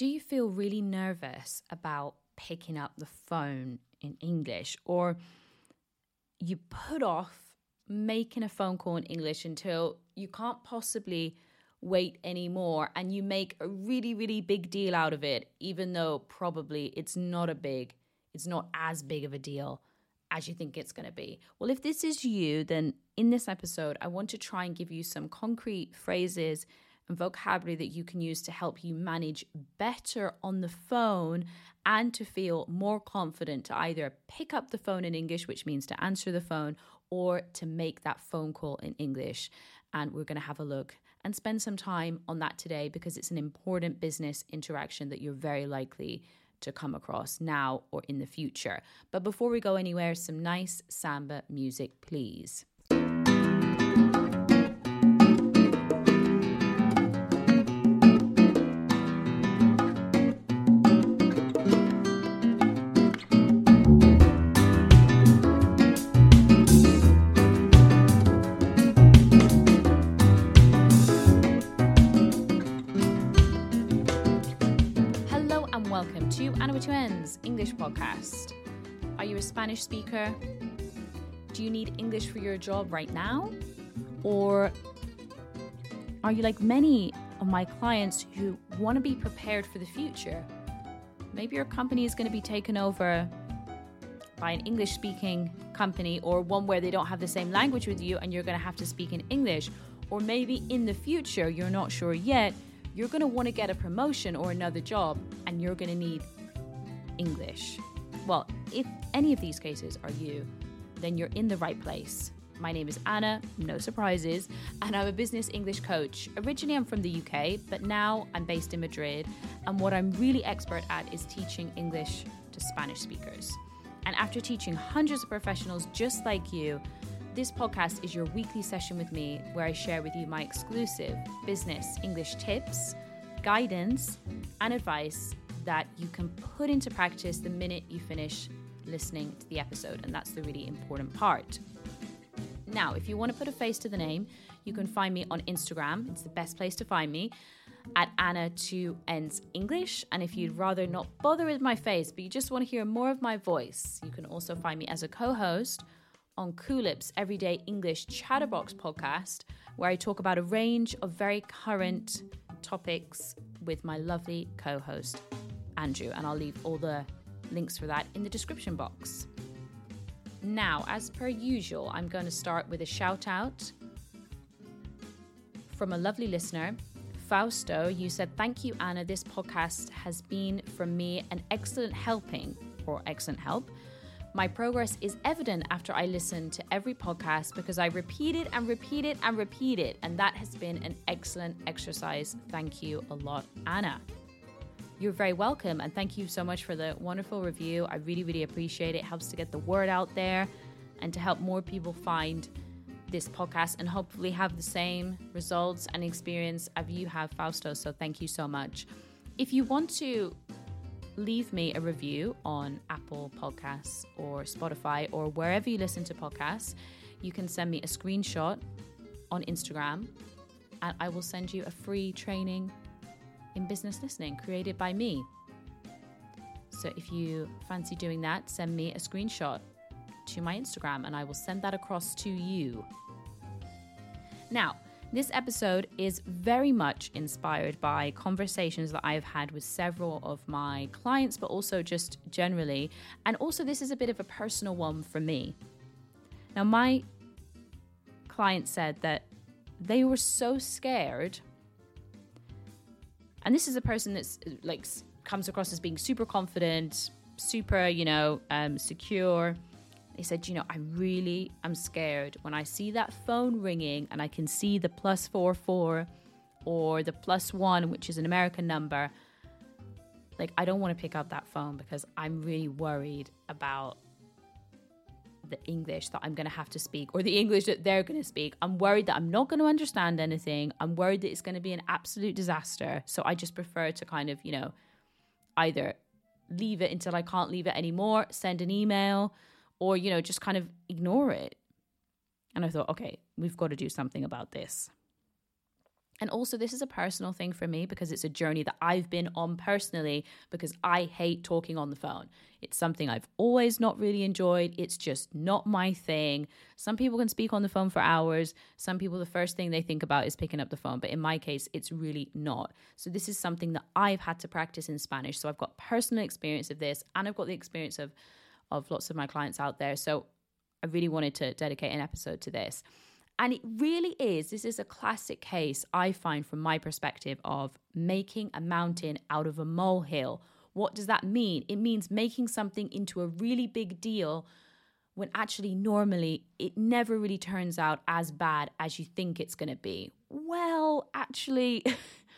do you feel really nervous about picking up the phone in English or you put off making a phone call in English until you can't possibly wait anymore and you make a really really big deal out of it even though probably it's not a big it's not as big of a deal as you think it's going to be. Well, if this is you, then in this episode I want to try and give you some concrete phrases and vocabulary that you can use to help you manage better on the phone and to feel more confident to either pick up the phone in English, which means to answer the phone, or to make that phone call in English. And we're going to have a look and spend some time on that today because it's an important business interaction that you're very likely to come across now or in the future. But before we go anywhere, some nice samba music, please. English podcast. Are you a Spanish speaker? Do you need English for your job right now? Or are you like many of my clients who want to be prepared for the future? Maybe your company is going to be taken over by an English speaking company or one where they don't have the same language with you and you're going to have to speak in English. Or maybe in the future, you're not sure yet, you're going to want to get a promotion or another job and you're going to need English. Well, if any of these cases are you, then you're in the right place. My name is Anna, no surprises, and I'm a business English coach. Originally, I'm from the UK, but now I'm based in Madrid. And what I'm really expert at is teaching English to Spanish speakers. And after teaching hundreds of professionals just like you, this podcast is your weekly session with me where I share with you my exclusive business English tips, guidance, and advice that you can put into practice the minute you finish listening to the episode. And that's the really important part. Now, if you want to put a face to the name, you can find me on Instagram. It's the best place to find me at Anna 2 Ends English. And if you'd rather not bother with my face, but you just want to hear more of my voice, you can also find me as a co host on Coolip's Everyday English Chatterbox podcast, where I talk about a range of very current topics with my lovely co host, Andrew, and I'll leave all the links for that in the description box. Now, as per usual, I'm going to start with a shout out from a lovely listener, Fausto. You said, Thank you, Anna. This podcast has been from me an excellent helping or excellent help. My progress is evident after I listen to every podcast because I repeat it and repeat it and repeat it. And that has been an excellent exercise. Thank you a lot, Anna. You're very welcome. And thank you so much for the wonderful review. I really, really appreciate it. it helps to get the word out there and to help more people find this podcast and hopefully have the same results and experience as you have, Fausto. So thank you so much. If you want to leave me a review on Apple Podcasts or Spotify or wherever you listen to podcasts, you can send me a screenshot on Instagram and I will send you a free training in business listening created by me. So if you fancy doing that, send me a screenshot to my Instagram and I will send that across to you. Now, this episode is very much inspired by conversations that I have had with several of my clients, but also just generally. And also, this is a bit of a personal one for me. Now, my client said that they were so scared and this is a person that's like comes across as being super confident, super, you know, um, secure. They said, you know, I really am scared when I see that phone ringing and I can see the plus four four or the plus one, which is an American number. Like, I don't want to pick up that phone because I'm really worried about the English that I'm going to have to speak or the English that they're going to speak. I'm worried that I'm not going to understand anything. I'm worried that it's going to be an absolute disaster. So I just prefer to kind of, you know, either leave it until I can't leave it anymore, send an email, or, you know, just kind of ignore it. And I thought, okay, we've got to do something about this. And also, this is a personal thing for me because it's a journey that I've been on personally because I hate talking on the phone. It's something I've always not really enjoyed. It's just not my thing. Some people can speak on the phone for hours. Some people, the first thing they think about is picking up the phone. But in my case, it's really not. So, this is something that I've had to practice in Spanish. So, I've got personal experience of this and I've got the experience of, of lots of my clients out there. So, I really wanted to dedicate an episode to this. And it really is, this is a classic case, I find, from my perspective, of making a mountain out of a molehill. What does that mean? It means making something into a really big deal when actually, normally, it never really turns out as bad as you think it's going to be. Well, actually,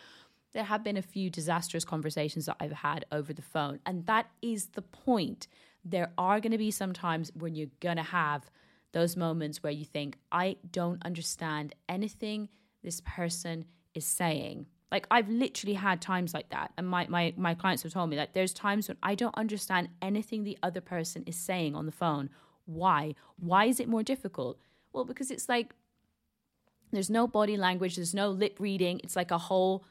there have been a few disastrous conversations that I've had over the phone, and that is the point. There are going to be some times when you're going to have those moments where you think, I don't understand anything this person is saying. Like I've literally had times like that. And my, my, my clients have told me that there's times when I don't understand anything the other person is saying on the phone. Why? Why is it more difficult? Well, because it's like there's no body language, there's no lip reading. It's like a whole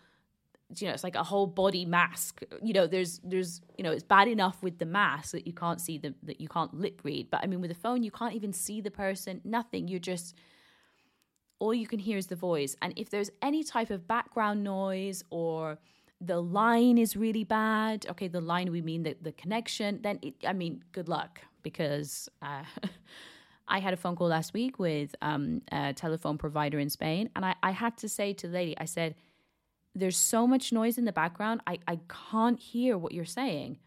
you know it's like a whole body mask. You know there's there's you know it's bad enough with the mask that you can't see the that you can't lip read. But i mean with a phone you can't even see the person nothing. You're just all you can hear is the voice. And if there's any type of background noise or the line is really bad okay the line we mean the, the connection then it, i mean good luck. Because uh, I had a phone call last week with um, a telephone provider in Spain, and I, I had to say to the lady, I said, there's so much noise in the background. I, I can't hear what you're saying.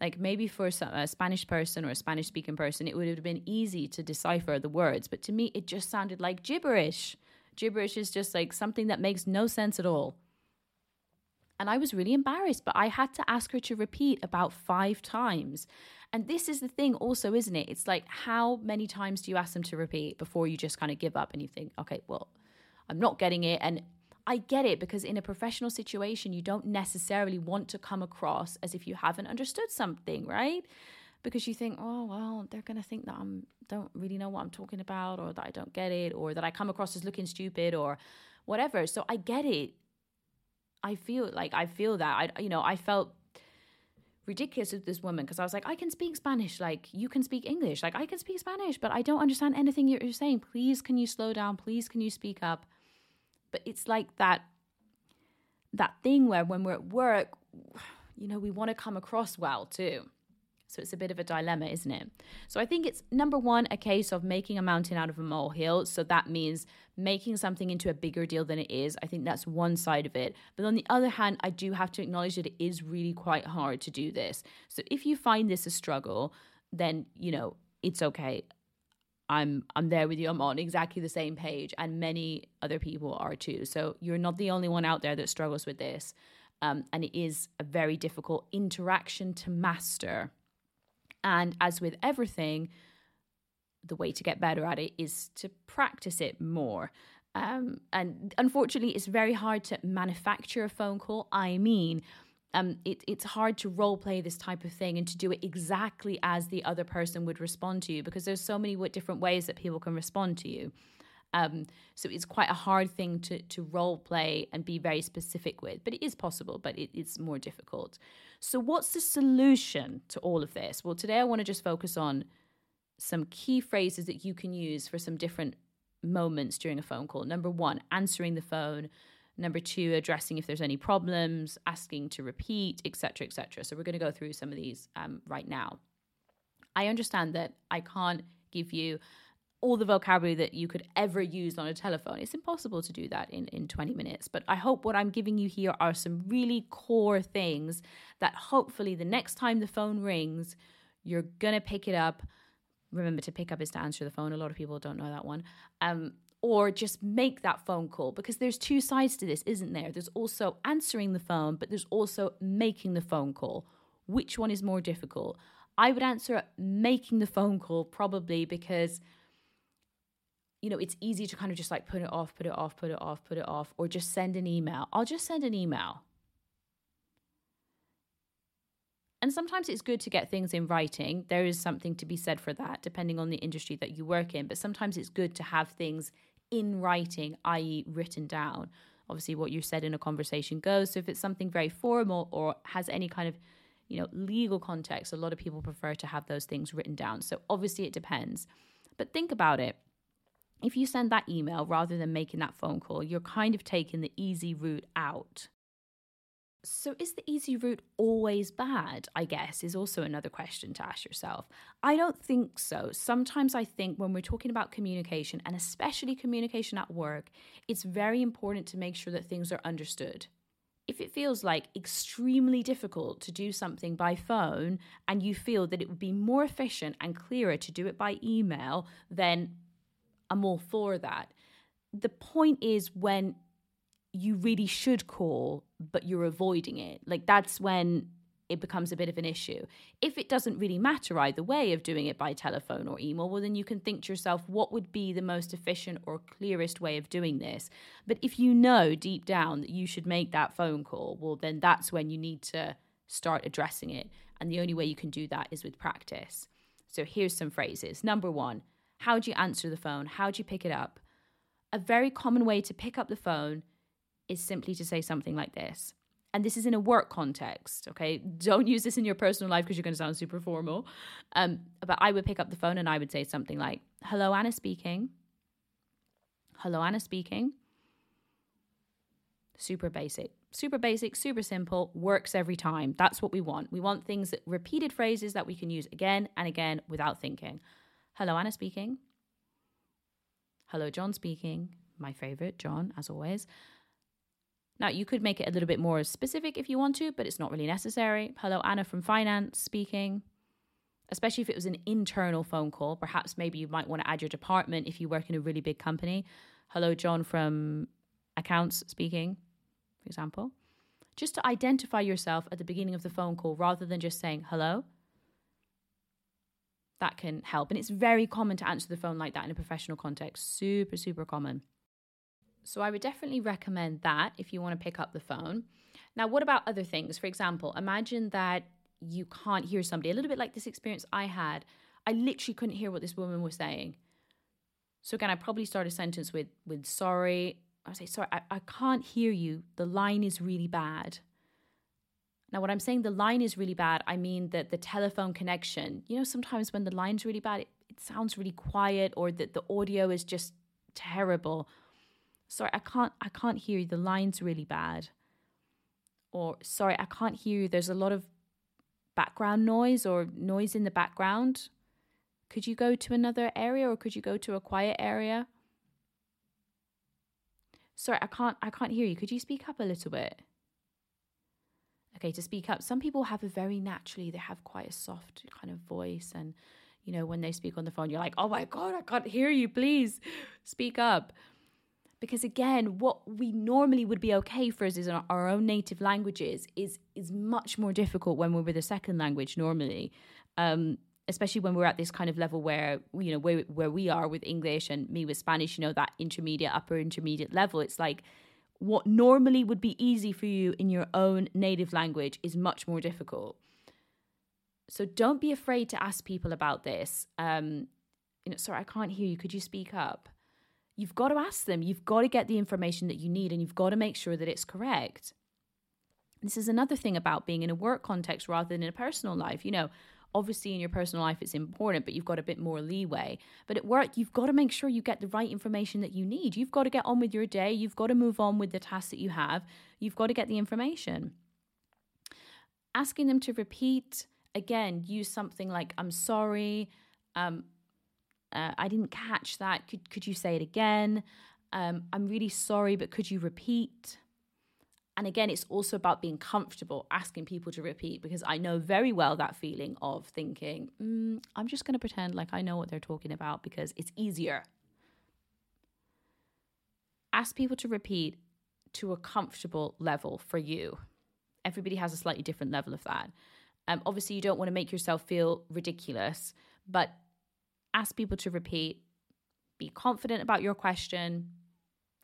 Like maybe for a Spanish person or a Spanish speaking person, it would have been easy to decipher the words. But to me, it just sounded like gibberish. Gibberish is just like something that makes no sense at all. And I was really embarrassed, but I had to ask her to repeat about five times. And this is the thing, also, isn't it? It's like, how many times do you ask them to repeat before you just kind of give up and you think, okay, well, I'm not getting it. And I get it because in a professional situation, you don't necessarily want to come across as if you haven't understood something, right? Because you think, oh well, they're gonna think that I'm don't really know what I'm talking about, or that I don't get it, or that I come across as looking stupid, or whatever. So I get it. I feel like I feel that I, you know, I felt ridiculous with this woman because I was like, I can speak Spanish, like you can speak English, like I can speak Spanish, but I don't understand anything you're saying. Please, can you slow down? Please, can you speak up? But it's like that that thing where when we're at work, you know, we want to come across well too. So it's a bit of a dilemma, isn't it? So I think it's number one, a case of making a mountain out of a molehill. So that means making something into a bigger deal than it is. I think that's one side of it. But on the other hand, I do have to acknowledge that it is really quite hard to do this. So if you find this a struggle, then, you know, it's okay. I'm I'm there with you. I'm on exactly the same page, and many other people are too. So you're not the only one out there that struggles with this, um, and it is a very difficult interaction to master. And as with everything, the way to get better at it is to practice it more. Um, and unfortunately, it's very hard to manufacture a phone call. I mean, um, it, it's hard to role play this type of thing and to do it exactly as the other person would respond to you because there's so many different ways that people can respond to you. Um, so it's quite a hard thing to to role play and be very specific with, but it is possible, but it, it's more difficult. So what's the solution to all of this? Well, today I want to just focus on some key phrases that you can use for some different moments during a phone call. Number one, answering the phone. Number two, addressing if there's any problems, asking to repeat, etc., etc. So we're going to go through some of these um, right now. I understand that I can't give you all the vocabulary that you could ever use on a telephone. It's impossible to do that in, in 20 minutes. But I hope what I'm giving you here are some really core things that hopefully the next time the phone rings, you're going to pick it up. Remember to pick up is to answer the phone. A lot of people don't know that one. Um, or just make that phone call because there's two sides to this, isn't there? There's also answering the phone, but there's also making the phone call. Which one is more difficult? I would answer making the phone call probably because you know, it's easy to kind of just like put it off, put it off, put it off, put it off, or just send an email. I'll just send an email. And sometimes it's good to get things in writing. There is something to be said for that, depending on the industry that you work in. But sometimes it's good to have things in writing, i.e., written down. obviously what you said in a conversation goes. So if it's something very formal or has any kind of you know legal context, a lot of people prefer to have those things written down. So obviously it depends. But think about it. If you send that email rather than making that phone call, you're kind of taking the easy route out. So, is the easy route always bad? I guess is also another question to ask yourself. I don't think so. Sometimes I think when we're talking about communication, and especially communication at work, it's very important to make sure that things are understood. If it feels like extremely difficult to do something by phone and you feel that it would be more efficient and clearer to do it by email, then I'm all for that. The point is when you really should call, but you're avoiding it. Like that's when it becomes a bit of an issue. If it doesn't really matter either way of doing it by telephone or email, well, then you can think to yourself, what would be the most efficient or clearest way of doing this? But if you know deep down that you should make that phone call, well, then that's when you need to start addressing it. And the only way you can do that is with practice. So here's some phrases. Number one, how do you answer the phone? How do you pick it up? A very common way to pick up the phone is simply to say something like this. And this is in a work context, okay? Don't use this in your personal life because you're going to sound super formal. Um, but I would pick up the phone and I would say something like, Hello, Anna speaking. Hello, Anna speaking. Super basic, super basic, super simple, works every time. That's what we want. We want things that repeated phrases that we can use again and again without thinking. Hello, Anna speaking. Hello, John speaking. My favorite, John, as always. Now, you could make it a little bit more specific if you want to, but it's not really necessary. Hello, Anna from finance speaking. Especially if it was an internal phone call, perhaps maybe you might want to add your department if you work in a really big company. Hello, John from accounts speaking, for example. Just to identify yourself at the beginning of the phone call rather than just saying hello. That can help. And it's very common to answer the phone like that in a professional context. Super, super common. So I would definitely recommend that if you want to pick up the phone. Now, what about other things? For example, imagine that you can't hear somebody, a little bit like this experience I had. I literally couldn't hear what this woman was saying. So again, I probably start a sentence with with sorry. I say, sorry, I, I can't hear you. The line is really bad. Now, when I'm saying the line is really bad, I mean that the telephone connection, you know, sometimes when the line's really bad, it, it sounds really quiet or that the audio is just terrible sorry, I can't I can't hear you. The line's really bad. Or sorry, I can't hear you. There's a lot of background noise or noise in the background. Could you go to another area or could you go to a quiet area? Sorry, I can't I can't hear you. Could you speak up a little bit? Okay, to speak up. Some people have a very naturally, they have quite a soft kind of voice and you know, when they speak on the phone, you're like, "Oh my god, I can't hear you. Please speak up." Because again what we normally would be okay for us is our own native languages is is much more difficult when we're with a second language normally. Um, especially when we're at this kind of level where you know where, where we are with english and me with spanish you know that intermediate upper intermediate level it's like what normally would be easy for you in your own native language is much more difficult. So don't be afraid to ask people about this. Um, you know sorry i can't hear you. Could you speak up you've got to ask them. You've got to get the information that you need and you've got to make sure that it's correct. This is another thing about being in a work context rather than in a personal life. You know, obviously in your personal life it's important, but you've got a bit more leeway. But at work, you've got to make sure you get the right information that you need. You've got to get on with your day. You've got to move on with the tasks that you have. You've got to get the information. Asking them to repeat, again, use something like, I'm sorry. Um, uh, I didn't catch that. Could, could you say it again? Um, I'm really sorry, but could you repeat? And again, it's also about being comfortable asking people to repeat because I know very well that feeling of thinking, mm, I'm just going to pretend like I know what they're talking about because it's easier. Ask people to repeat to a comfortable level for you. Everybody has a slightly different level of that. Um, obviously, you don't want to make yourself feel ridiculous, but ask people to repeat, be confident about your question.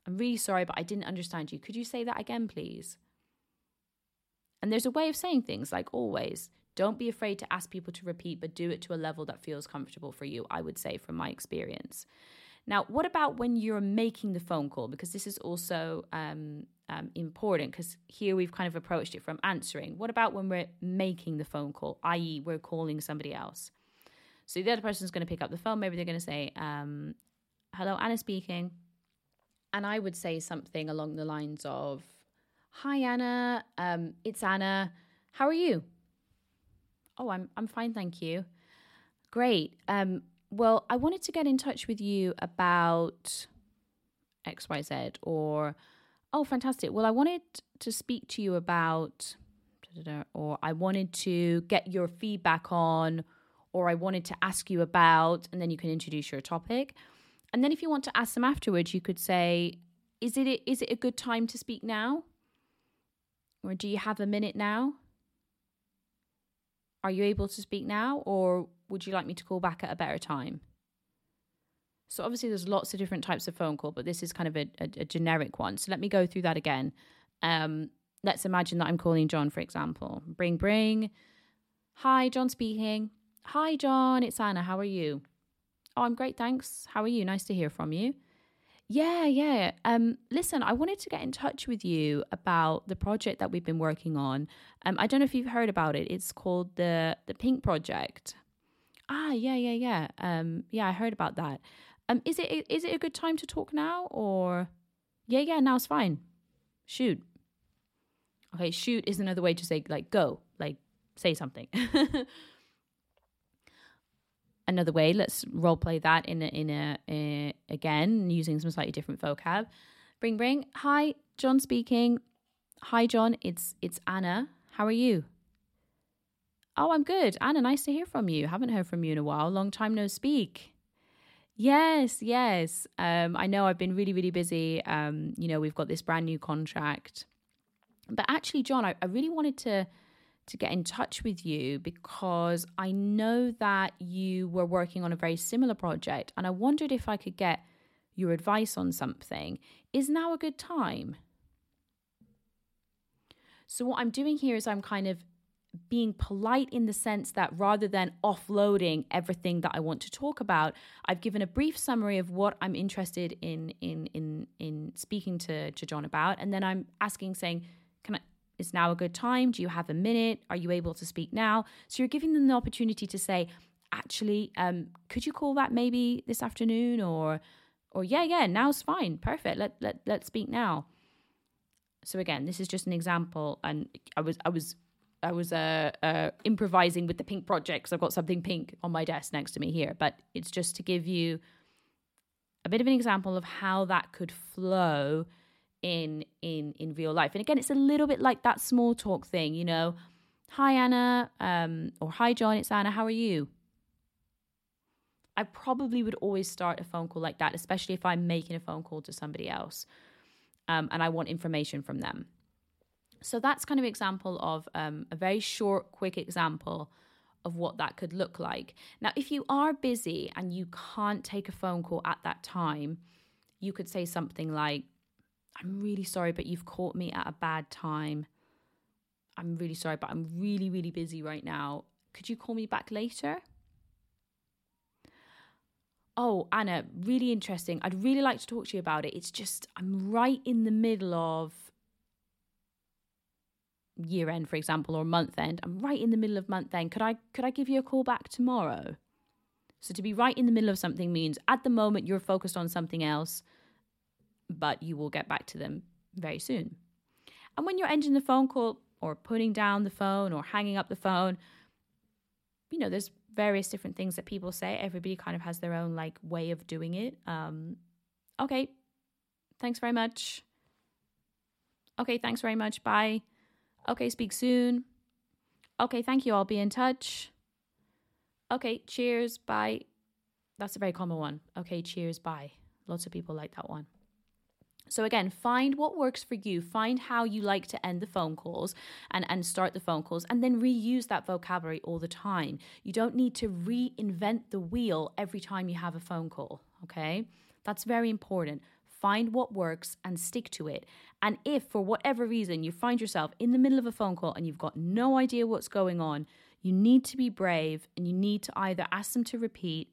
I'm really sorry, but I didn't understand you. Could you say that again, please? And there's a way of saying things like always. Don't be afraid to ask people to repeat, but do it to a level that feels comfortable for you, I would say, from my experience. Now, what about when you're making the phone call? Because this is also um, um, important because here we've kind of approached it from answering. What about when we're making the phone call, i.e., we're calling somebody else? So the other person's going to pick up the phone. Maybe they're going to say, um, Hello, Anna speaking. And I would say something along the lines of, Hi, Anna. Um, it's Anna. How are you? Oh, I'm, I'm fine, thank you. Great. Um, well, I wanted to get in touch with you about XYZ or, oh, fantastic. Well, I wanted to speak to you about, or I wanted to get your feedback on, or I wanted to ask you about, and then you can introduce your topic. And then if you want to ask them afterwards, you could say, is it, is it a good time to speak now? Or do you have a minute now? Are you able to speak now? Or would you like me to call back at a better time? So obviously there's lots of different types of phone call, but this is kind of a, a, a generic one. So let me go through that again. Um, let's imagine that I'm calling John, for example. Bring, bring. Hi, John speaking. Hi, John. It's Anna. How are you? Oh, I'm great. Thanks. How are you? Nice to hear from you. Yeah, yeah. Um, listen, I wanted to get in touch with you about the project that we've been working on. Um, I don't know if you've heard about it. It's called the the Pink Project. Ah, yeah, yeah, yeah. Um, yeah, I heard about that. Um, is it is it a good time to talk now or? Yeah, yeah. Now it's fine. Shoot. Okay, shoot is another way to say like go, like say something. another way, let's role play that in a, in a, a again using some slightly different vocab. Bring, bring. Hi, John speaking. Hi, John. It's it's Anna. How are you? Oh, I'm good. Anna, nice to hear from you. Haven't heard from you in a while. Long time no speak. Yes, yes. Um, I know I've been really, really busy. Um, you know, we've got this brand new contract. But actually, John, I, I really wanted to to get in touch with you because I know that you were working on a very similar project and I wondered if I could get your advice on something. Is now a good time? So, what I'm doing here is I'm kind of being polite in the sense that rather than offloading everything that I want to talk about, I've given a brief summary of what I'm interested in in in in speaking to, to John about, and then I'm asking, saying, "Can I? Is now a good time? Do you have a minute? Are you able to speak now?" So you're giving them the opportunity to say, "Actually, um, could you call that maybe this afternoon?" or or yeah, yeah, now's fine, perfect. Let let let's speak now. So again, this is just an example, and I was I was I was uh, uh, improvising with the pink project because I've got something pink on my desk next to me here. But it's just to give you a bit of an example of how that could flow in in in real life. And again, it's a little bit like that small talk thing, you know. Hi Anna, um, or hi John, it's Anna. How are you? I probably would always start a phone call like that, especially if I'm making a phone call to somebody else, um, and I want information from them. So that's kind of example of um, a very short, quick example of what that could look like. Now, if you are busy and you can't take a phone call at that time, you could say something like, I'm really sorry, but you've caught me at a bad time. I'm really sorry, but I'm really, really busy right now. Could you call me back later? Oh, Anna, really interesting. I'd really like to talk to you about it. It's just, I'm right in the middle of year end, for example, or month end. I'm right in the middle of month end. Could I could I give you a call back tomorrow? So to be right in the middle of something means at the moment you're focused on something else, but you will get back to them very soon. And when you're ending the phone call or putting down the phone or hanging up the phone, you know, there's various different things that people say. Everybody kind of has their own like way of doing it. Um, okay, thanks very much. Okay, thanks very much. Bye. Okay, speak soon. Okay, thank you. I'll be in touch. Okay, cheers. Bye. That's a very common one. Okay, cheers. Bye. Lots of people like that one. So again, find what works for you. Find how you like to end the phone calls and, and start the phone calls and then reuse that vocabulary all the time. You don't need to reinvent the wheel every time you have a phone call. Okay. That's very important. Find what works and stick to it. And if for whatever reason you find yourself in the middle of a phone call and you've got no idea what's going on, you need to be brave and you need to either ask them to repeat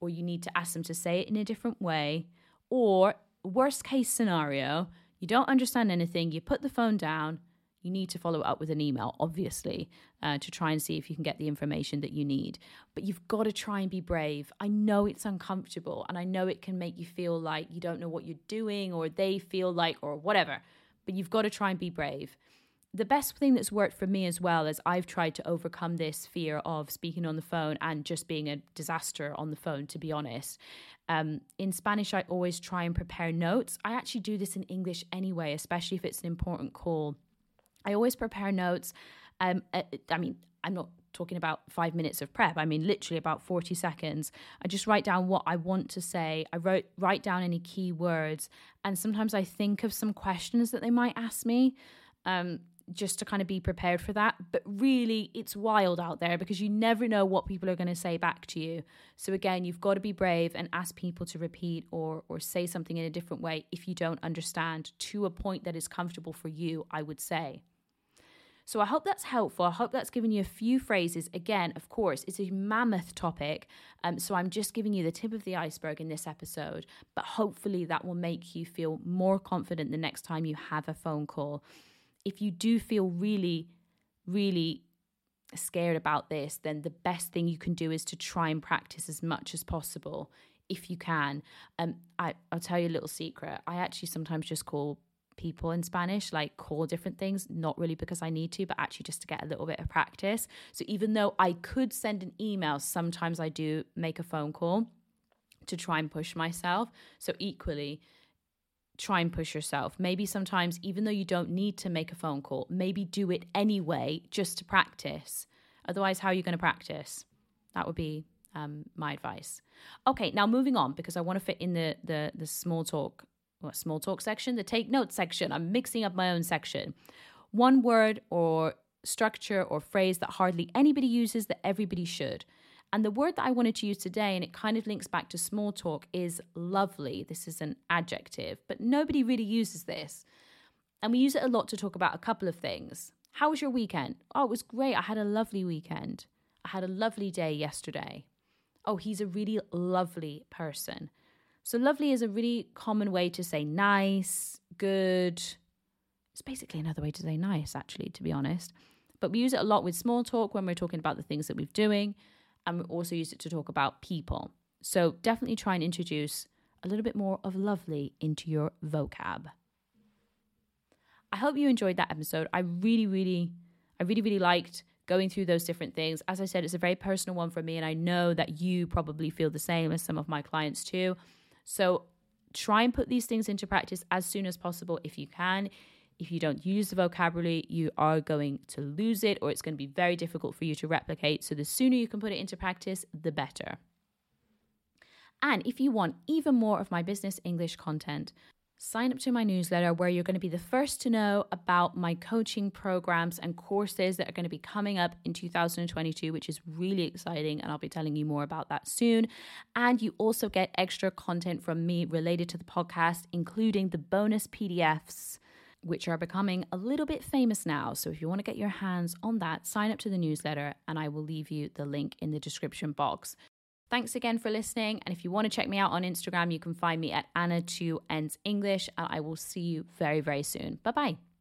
or you need to ask them to say it in a different way, or worst case scenario, you don't understand anything, you put the phone down, you need to follow up with an email, obviously, uh, to try and see if you can get the information that you need. But you've got to try and be brave. I know it's uncomfortable and I know it can make you feel like you don't know what you're doing or they feel like, or whatever, but you've got to try and be brave. The best thing that's worked for me as well is I've tried to overcome this fear of speaking on the phone and just being a disaster on the phone, to be honest. Um, in Spanish, I always try and prepare notes. I actually do this in English anyway, especially if it's an important call I always prepare notes. Um, uh, I mean, I'm not talking about five minutes of prep. I mean, literally about 40 seconds. I just write down what I want to say. I wrote write down any key words, and sometimes I think of some questions that they might ask me. Um, just to kind of be prepared for that. But really, it's wild out there because you never know what people are going to say back to you. So again, you've got to be brave and ask people to repeat or or say something in a different way if you don't understand to a point that is comfortable for you. I would say. So I hope that's helpful. I hope that's given you a few phrases. Again, of course, it's a mammoth topic. Um, so I'm just giving you the tip of the iceberg in this episode. But hopefully that will make you feel more confident the next time you have a phone call. If you do feel really, really scared about this, then the best thing you can do is to try and practice as much as possible if you can. Um, I, I'll tell you a little secret. I actually sometimes just call people in Spanish, like call different things, not really because I need to, but actually just to get a little bit of practice. So even though I could send an email, sometimes I do make a phone call to try and push myself. So equally, try and push yourself. Maybe sometimes, even though you don't need to make a phone call, maybe do it anyway just to practice. Otherwise, how are you going to practice? That would be um, my advice. Okay, now moving on because I want to fit in the the the small talk small talk section, the take notes section. I'm mixing up my own section. One word or structure or phrase that hardly anybody uses that everybody should. And the word that I wanted to use today, and it kind of links back to small talk, is lovely. This is an adjective, but nobody really uses this. And we use it a lot to talk about a couple of things. How was your weekend? Oh, it was great. I had a lovely weekend. I had a lovely day yesterday. Oh, he's a really lovely person. So, lovely is a really common way to say nice, good. It's basically another way to say nice, actually, to be honest. But we use it a lot with small talk when we're talking about the things that we're doing. And we also use it to talk about people. So, definitely try and introduce a little bit more of lovely into your vocab. I hope you enjoyed that episode. I really, really, I really, really liked going through those different things. As I said, it's a very personal one for me, and I know that you probably feel the same as some of my clients too. So try and put these things into practice as soon as possible if you can. If you don't use the vocabulary, you are going to lose it or it's going to be very difficult for you to replicate. So the sooner you can put it into practice, the better. And if you want even more of my business English content, sign up to my newsletter where you're going to be the first to know about my coaching programs and courses that are going to be coming up in 2022, which is really exciting. And I'll be telling you more about that soon. And you also get extra content from me related to the podcast, including the bonus PDFs. Which are becoming a little bit famous now. So, if you want to get your hands on that, sign up to the newsletter and I will leave you the link in the description box. Thanks again for listening. And if you want to check me out on Instagram, you can find me at Anna2 Ends English. And I will see you very, very soon. Bye bye.